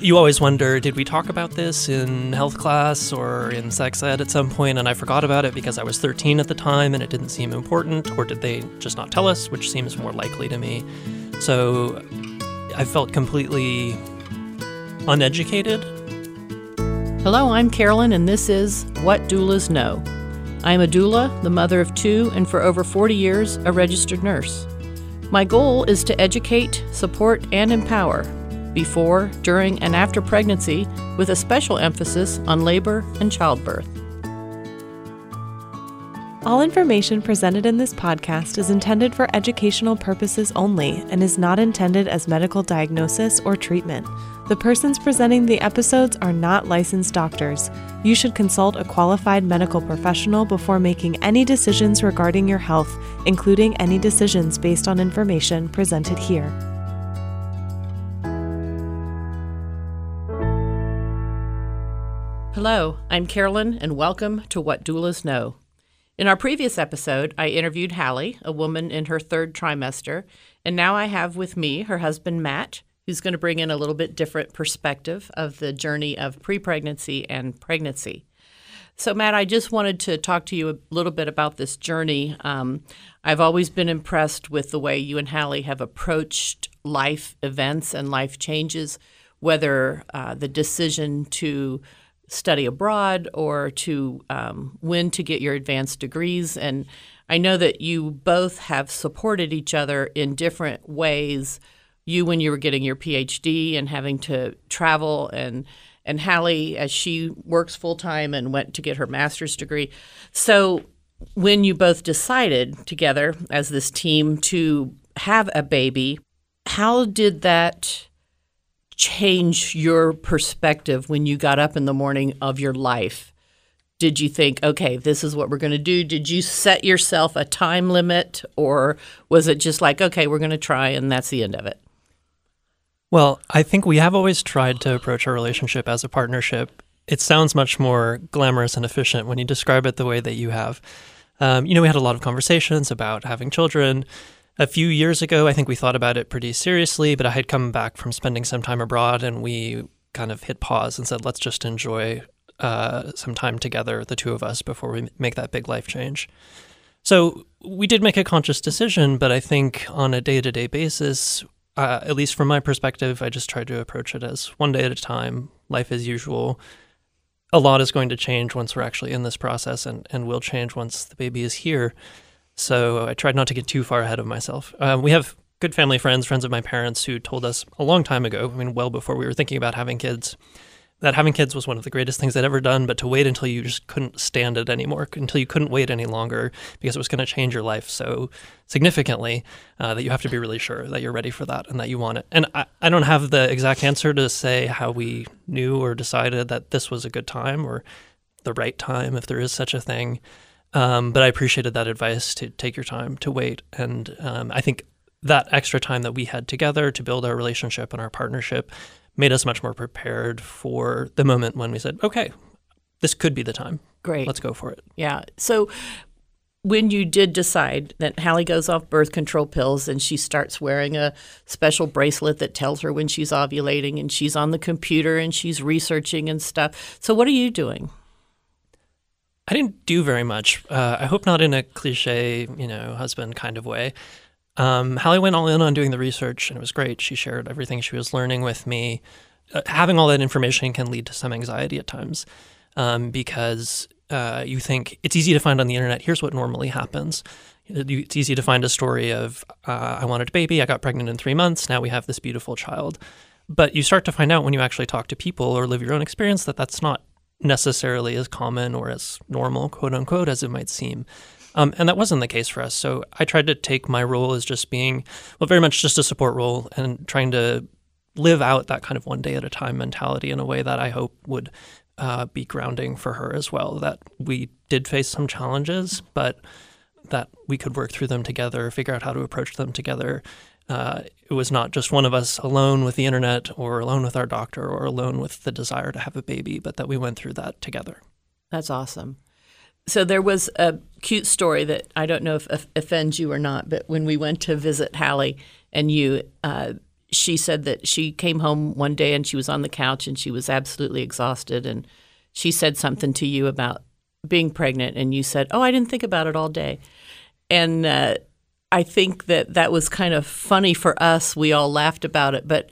you always wonder did we talk about this in health class or in sex ed at some point and I forgot about it because I was 13 at the time and it didn't seem important, or did they just not tell us, which seems more likely to me? So I felt completely uneducated. Hello, I'm Carolyn, and this is What Doulas Know. I am a doula, the mother of two, and for over 40 years, a registered nurse. My goal is to educate, support, and empower before, during, and after pregnancy, with a special emphasis on labor and childbirth. All information presented in this podcast is intended for educational purposes only and is not intended as medical diagnosis or treatment. The persons presenting the episodes are not licensed doctors. You should consult a qualified medical professional before making any decisions regarding your health, including any decisions based on information presented here. Hello, I'm Carolyn, and welcome to What Doulas Know. In our previous episode, I interviewed Hallie, a woman in her third trimester, and now I have with me her husband, Matt, who's going to bring in a little bit different perspective of the journey of pre pregnancy and pregnancy. So, Matt, I just wanted to talk to you a little bit about this journey. Um, I've always been impressed with the way you and Hallie have approached life events and life changes, whether uh, the decision to study abroad or to um, when to get your advanced degrees. And I know that you both have supported each other in different ways. You, when you were getting your PhD and having to travel, and and Hallie as she works full time and went to get her master's degree. So, when you both decided together as this team to have a baby, how did that change your perspective when you got up in the morning of your life? Did you think, okay, this is what we're going to do? Did you set yourself a time limit, or was it just like, okay, we're going to try and that's the end of it? Well, I think we have always tried to approach our relationship as a partnership. It sounds much more glamorous and efficient when you describe it the way that you have. Um, you know, we had a lot of conversations about having children a few years ago, I think we thought about it pretty seriously, but I had come back from spending some time abroad and we kind of hit pause and said, let's just enjoy uh, some time together, the two of us, before we make that big life change. So we did make a conscious decision, but I think on a day to day basis, uh, at least from my perspective, I just tried to approach it as one day at a time, life as usual. A lot is going to change once we're actually in this process and, and will change once the baby is here. So I tried not to get too far ahead of myself. Um, we have good family friends, friends of my parents, who told us a long time ago, I mean, well before we were thinking about having kids, that having kids was one of the greatest things they'd ever done, but to wait until you just couldn't stand it anymore, until you couldn't wait any longer because it was going to change your life so significantly uh, that you have to be really sure that you're ready for that and that you want it. And I, I don't have the exact answer to say how we knew or decided that this was a good time or the right time, if there is such a thing. Um, but I appreciated that advice to take your time to wait. And um, I think that extra time that we had together to build our relationship and our partnership made us much more prepared for the moment when we said, okay, this could be the time. Great. Let's go for it. Yeah. So when you did decide that Hallie goes off birth control pills and she starts wearing a special bracelet that tells her when she's ovulating and she's on the computer and she's researching and stuff. So what are you doing? I didn't do very much. Uh, I hope not in a cliche, you know, husband kind of way. Um, Hallie went all in on doing the research, and it was great. She shared everything she was learning with me. Uh, having all that information can lead to some anxiety at times um, because uh, you think it's easy to find on the internet. Here's what normally happens. It's easy to find a story of uh, I wanted a baby, I got pregnant in three months, now we have this beautiful child. But you start to find out when you actually talk to people or live your own experience that that's not necessarily as common or as normal, quote unquote, as it might seem. Um, and that wasn't the case for us. So I tried to take my role as just being, well, very much just a support role and trying to live out that kind of one day at a time mentality in a way that I hope would uh, be grounding for her as well. That we did face some challenges, but that we could work through them together, figure out how to approach them together, uh, it was not just one of us alone with the internet or alone with our doctor or alone with the desire to have a baby, but that we went through that together. That's awesome. So there was a cute story that I don't know if, offends you or not, but when we went to visit Hallie and you, uh, she said that she came home one day and she was on the couch and she was absolutely exhausted. And she said something to you about being pregnant, and you said, Oh, I didn't think about it all day. And uh, I think that that was kind of funny for us. We all laughed about it. But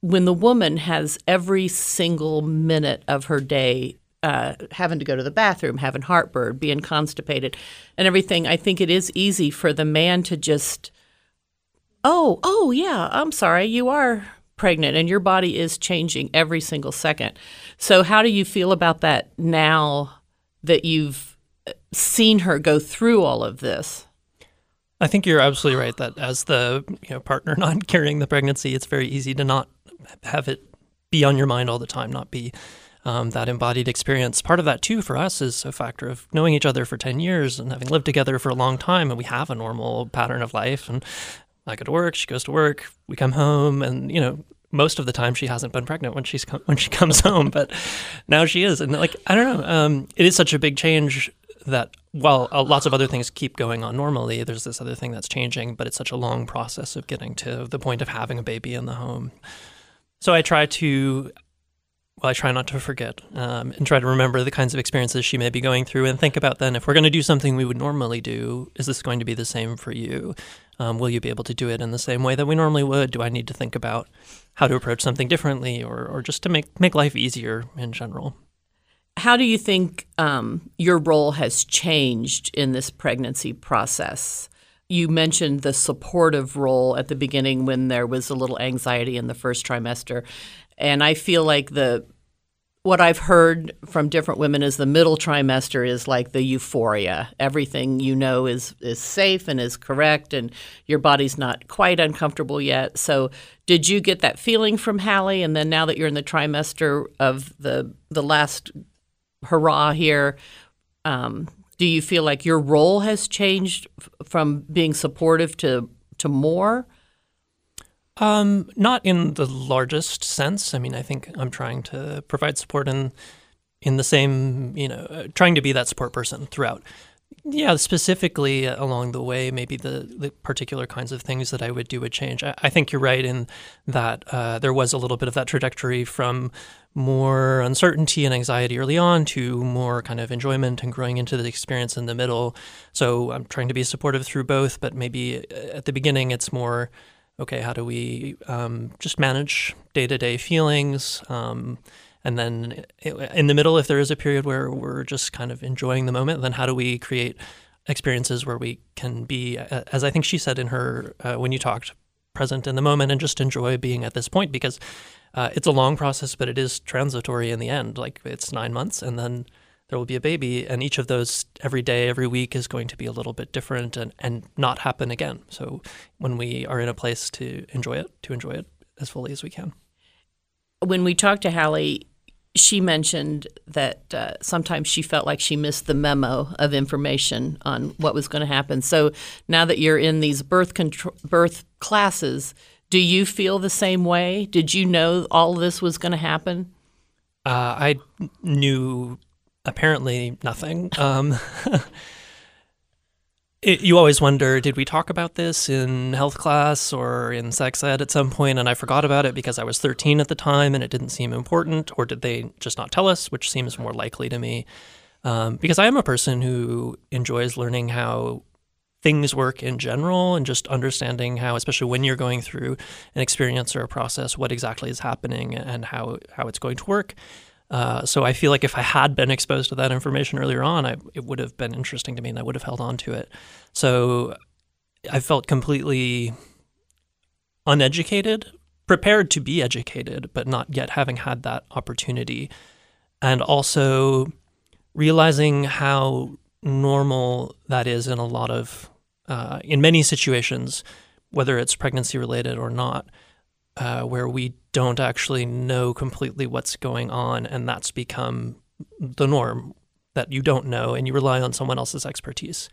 when the woman has every single minute of her day uh, having to go to the bathroom, having heartburn, being constipated, and everything, I think it is easy for the man to just, oh, oh, yeah, I'm sorry, you are pregnant and your body is changing every single second. So, how do you feel about that now that you've uh, seen her go through all of this? I think you're absolutely right that as the you know, partner not carrying the pregnancy, it's very easy to not have it be on your mind all the time, not be um, that embodied experience. Part of that, too, for us is a factor of knowing each other for 10 years and having lived together for a long time. And we have a normal pattern of life. And I go to work, she goes to work, we come home, and, you know, most of the time she hasn't been pregnant when she's when she comes home, but now she is, and like I don't know, um, it is such a big change that while uh, lots of other things keep going on normally, there's this other thing that's changing, but it's such a long process of getting to the point of having a baby in the home. So I try to well, I try not to forget um, and try to remember the kinds of experiences she may be going through and think about then if we're going to do something we would normally do, is this going to be the same for you? Um, will you be able to do it in the same way that we normally would? Do I need to think about how to approach something differently or, or just to make, make life easier in general? How do you think um, your role has changed in this pregnancy process? You mentioned the supportive role at the beginning when there was a little anxiety in the first trimester. And I feel like the what I've heard from different women is the middle trimester is like the euphoria. Everything you know is is safe and is correct, and your body's not quite uncomfortable yet. So, did you get that feeling from Hallie? And then now that you're in the trimester of the the last hurrah here, um, do you feel like your role has changed f- from being supportive to to more? Um, not in the largest sense. I mean, I think I'm trying to provide support in in the same, you know, uh, trying to be that support person throughout. Yeah, specifically along the way, maybe the, the particular kinds of things that I would do would change. I, I think you're right in that uh, there was a little bit of that trajectory from more uncertainty and anxiety early on to more kind of enjoyment and growing into the experience in the middle. So I'm trying to be supportive through both, but maybe uh, at the beginning it's more okay, how do we um, just manage day to day feelings? Um, and then in the middle, if there is a period where we're just kind of enjoying the moment, then how do we create experiences where we can be, as I think she said in her, uh, when you talked, present in the moment and just enjoy being at this point because uh, it's a long process, but it is transitory in the end. Like it's nine months and then there will be a baby, and each of those every day, every week is going to be a little bit different and, and not happen again. So when we are in a place to enjoy it, to enjoy it as fully as we can. When we talked to Hallie, she mentioned that uh, sometimes she felt like she missed the memo of information on what was going to happen. So now that you're in these birth control, birth classes, do you feel the same way? Did you know all this was going to happen? Uh, I knew apparently nothing. Um, it, you always wonder did we talk about this in health class or in sex ed at some point and I forgot about it because I was 13 at the time and it didn't seem important, or did they just not tell us, which seems more likely to me? Um, because I am a person who enjoys learning how things work in general and just understanding how, especially when you're going through an experience or a process, what exactly is happening and how, how it's going to work. Uh, so I feel like if I had been exposed to that information earlier on, I, it would have been interesting to me and I would have held on to it. So I felt completely uneducated, prepared to be educated, but not yet having had that opportunity. And also realizing how normal that is in a lot of, uh, in many situations, whether it's pregnancy related or not uh, where we don't actually know completely what's going on, and that's become the norm that you don't know, and you rely on someone else's expertise.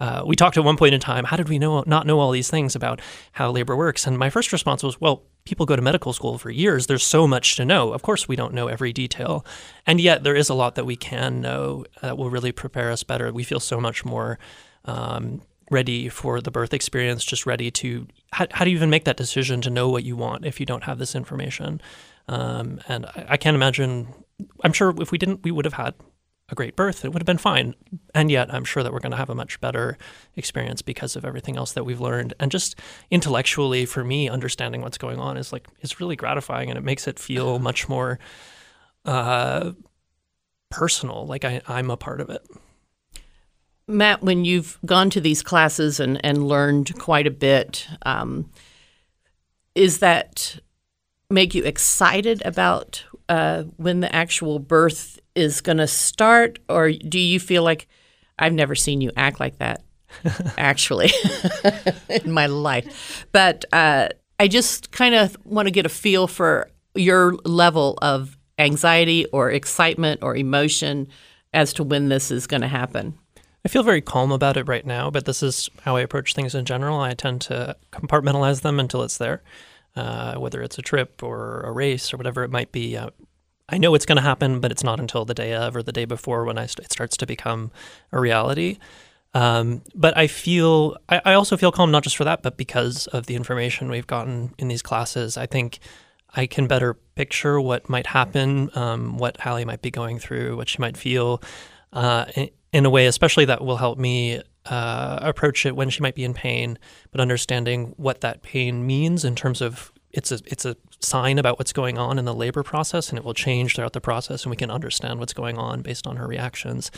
Uh, we talked at one point in time, how did we know not know all these things about how labor works? And my first response was, well, people go to medical school for years. There's so much to know. Of course, we don't know every detail, and yet there is a lot that we can know that will really prepare us better. We feel so much more um, ready for the birth experience, just ready to. How, how do you even make that decision to know what you want if you don't have this information? Um, and I, I can't imagine. I'm sure if we didn't, we would have had a great birth. It would have been fine. And yet, I'm sure that we're going to have a much better experience because of everything else that we've learned. And just intellectually, for me, understanding what's going on is like is really gratifying, and it makes it feel much more uh, personal. Like I, I'm a part of it. Matt, when you've gone to these classes and, and learned quite a bit, um, is that make you excited about uh, when the actual birth is going to start, or do you feel like I've never seen you act like that? actually, in my life, but uh, I just kind of want to get a feel for your level of anxiety or excitement or emotion as to when this is going to happen. I feel very calm about it right now, but this is how I approach things in general. I tend to compartmentalize them until it's there, uh, whether it's a trip or a race or whatever it might be. Uh, I know it's going to happen, but it's not until the day of or the day before when I st- it starts to become a reality. Um, but I feel, I, I, also feel calm not just for that, but because of the information we've gotten in these classes. I think I can better picture what might happen, um, what Hallie might be going through, what she might feel, uh, in, a way, especially that will help me uh, approach it when she might be in pain, but understanding what that pain means in terms of it's a it's a sign about what's going on in the labor process, and it will change throughout the process, and we can understand what's going on based on her reactions,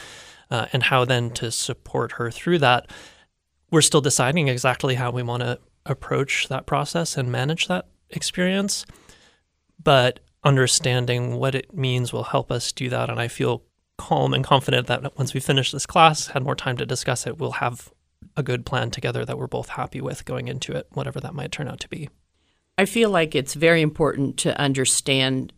uh, and how then to support her through that. We're still deciding exactly how we want to approach that process and manage that experience, but understanding what it means will help us do that. And I feel calm and confident that once we finish this class, had more time to discuss it, we'll have a good plan together that we're both happy with going into it, whatever that might turn out to be. I feel like it's very important to understand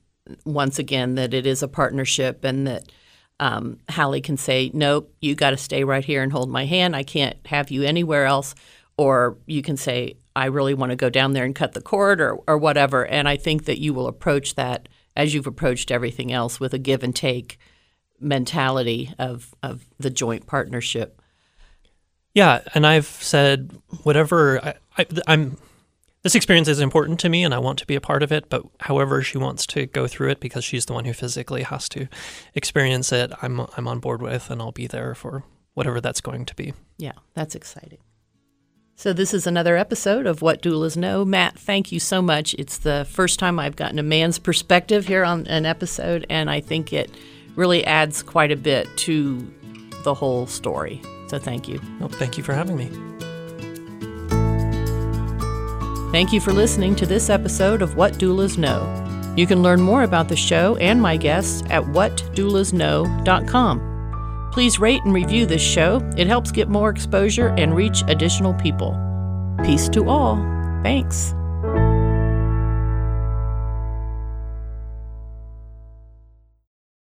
once again that it is a partnership and that um, Hallie can say, Nope, you got to stay right here and hold my hand. I can't have you anywhere else. Or you can say, I really want to go down there and cut the cord or, or whatever. And I think that you will approach that as you've approached everything else with a give and take mentality of, of the joint partnership. Yeah. And I've said, whatever I, I, I'm this experience is important to me and I want to be a part of it, but however she wants to go through it because she's the one who physically has to experience it, I'm I'm on board with and I'll be there for whatever that's going to be. Yeah, that's exciting. So this is another episode of What Doulas Know. Matt, thank you so much. It's the first time I've gotten a man's perspective here on an episode and I think it really adds quite a bit to the whole story. So thank you. Well, thank you for having me. Thank you for listening to this episode of What Doulas Know. You can learn more about the show and my guests at whatdoulasknow.com. Please rate and review this show. It helps get more exposure and reach additional people. Peace to all. Thanks.